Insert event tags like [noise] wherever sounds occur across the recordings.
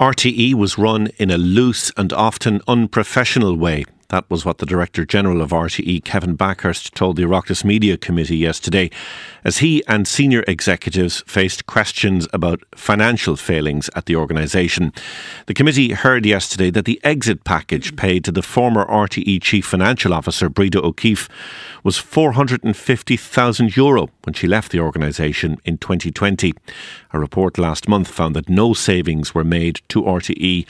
RTE was run in a loose and often unprofessional way. That was what the Director General of RTE, Kevin Bakhurst, told the Oireachtas Media Committee yesterday, as he and senior executives faced questions about financial failings at the organisation. The committee heard yesterday that the exit package paid to the former RTE Chief Financial Officer, Breda O'Keeffe, was €450,000 Euro when she left the organisation in 2020. A report last month found that no savings were made to RTE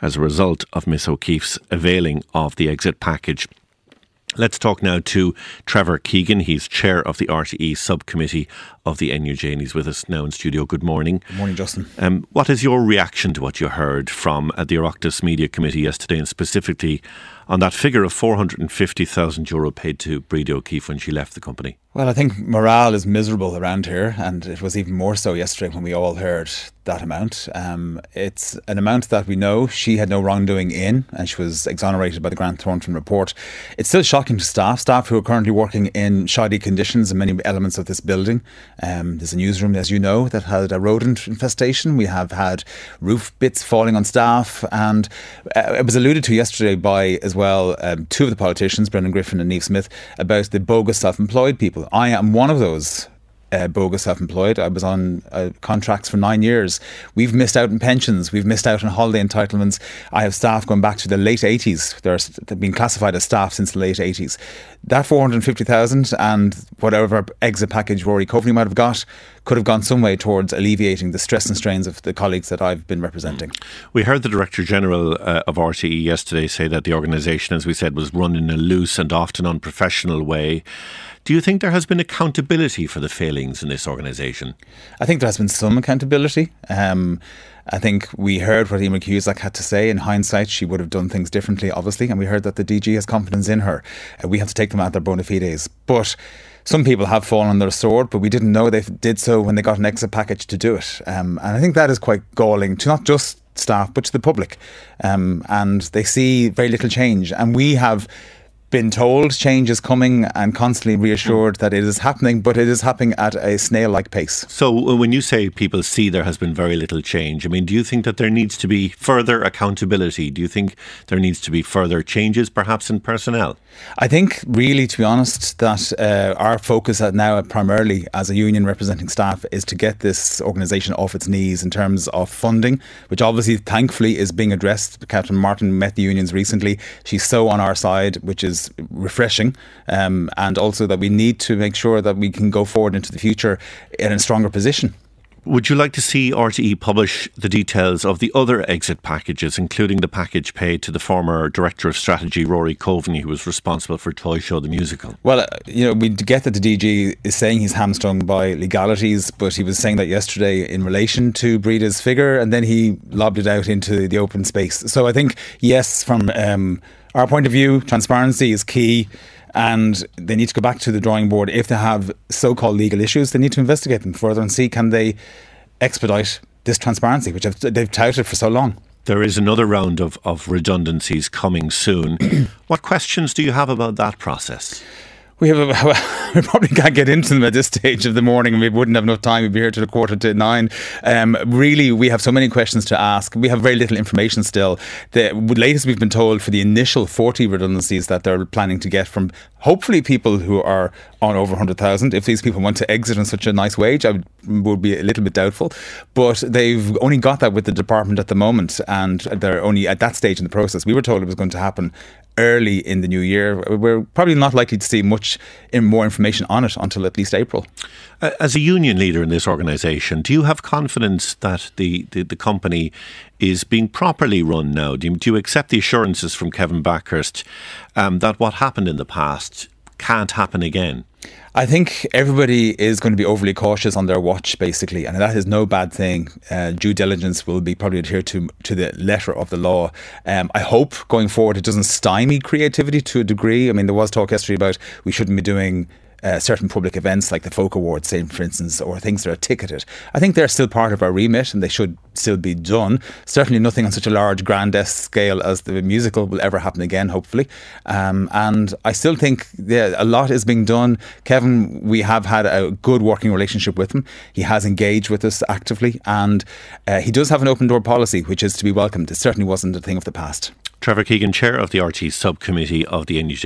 as a result of Miss O'Keeffe's availing of the exit package. Let's talk now to Trevor Keegan. He's chair of the RTE subcommittee of the NUJ, and he's with us now in studio. Good morning. Good morning, Justin. Um, what is your reaction to what you heard from uh, the Oireachtas Media Committee yesterday, and specifically on that figure of 450,000 euro paid to Breda O'Keeffe when she left the company? Well, I think morale is miserable around here, and it was even more so yesterday when we all heard that amount. Um, it's an amount that we know she had no wrongdoing in, and she was exonerated by the Grant Thornton report. It's still shocking to staff, staff who are currently working in shoddy conditions in many elements of this building. Um, there's a newsroom, as you know, that had a rodent infestation. We have had roof bits falling on staff, and uh, it was alluded to yesterday by as well um, two of the politicians, Brendan Griffin and Niamh Smyth, about the bogus self-employed people. I am one of those uh, bogus self-employed. I was on uh, contracts for nine years. We've missed out on pensions. We've missed out on holiday entitlements. I have staff going back to the late 80s. They're, they've been classified as staff since the late 80s. That 450,000 and whatever exit package Rory Coveney might have got could have gone some way towards alleviating the stress and strains of the colleagues that I've been representing. We heard the Director General uh, of RTE yesterday say that the organisation, as we said, was run in a loose and often unprofessional way. Do you think there has been accountability for the failings in this organisation? I think there has been some accountability. Um, I think we heard what Eimear Cusack had to say. In hindsight, she would have done things differently, obviously, and we heard that the DG has confidence in her. Uh, we have to take them at their bona fides. But some people have fallen on their sword, but we didn't know they did so when they got an exit package to do it. Um, and I think that is quite galling to not just staff, but to the public. Um, and they see very little change. And we have been told change is coming and constantly reassured that it is happening, but it is happening at a snail like pace. So, uh, when you say people see there has been very little change, I mean, do you think that there needs to be further accountability? Do you think there needs to be further changes, perhaps in personnel? I think, really, to be honest, that uh, our focus now, primarily as a union representing staff, is to get this organisation off its knees in terms of funding, which obviously, thankfully, is being addressed. Catherine Martin met the unions recently. She's so on our side, which is refreshing, um, and also that we need to make sure that we can go forward into the future in a stronger position. Would you like to see RTE publish the details of the other exit packages, including the package paid to the former Director of Strategy, Rory Coveney, who was responsible for Toy Show the Musical? Well, uh, you know, we get that the DG is saying he's hamstrung by legalities, but he was saying that yesterday in relation to Breda's figure, and then he lobbed it out into the open space. So I think, yes, from um, our point of view, transparency is key and they need to go back to the drawing board if they have so-called legal issues they need to investigate them further and see can they expedite this transparency which they've touted for so long there is another round of, of redundancies coming soon. [clears throat] what questions do you have about that process? We have a, [laughs] we probably can't get into them at this stage of the morning. We wouldn't have enough time. We'd be here till a quarter to nine. Um, really, we have so many questions to ask. We have very little information still. The latest we've been told for the initial 40 redundancies that they're planning to get from hopefully people who are on over 100,000. If these people want to exit on such a nice wage, I would, would, be a little bit doubtful. But they've only got that with the department at the moment, and they're only at that stage in the process. We were told it was going to happen early in the new year. We're probably not likely to see much in more information on it until at least April. As a union leader in this organisation, do you have confidence that the, the, the, company is being properly run now? Do you, do you accept the assurances from Kevin Bakhurst um, that what happened in the past can't happen again? I think everybody is going to be overly cautious on their watch, basically, and that is no bad thing. Uh, due diligence will be probably adhered to to the letter of the law. Um, I hope going forward it doesn't stymie creativity to a degree. I mean, there was talk yesterday about we shouldn't be doing uh, certain public events like the Folk Awards, say, for instance, or things that are ticketed. I think they're still part of our remit and they should still be done. Certainly nothing on such a large, grandiose scale as the musical will ever happen again, hopefully. Um, and I still think yeah, a lot is being done. Kevin, we have had a good working relationship with him. He has engaged with us actively and uh, he does have an open door policy, which is to be welcomed. It certainly wasn't a thing of the past. Trevor Keegan, Chair of the RTE Subcommittee of the NUJ.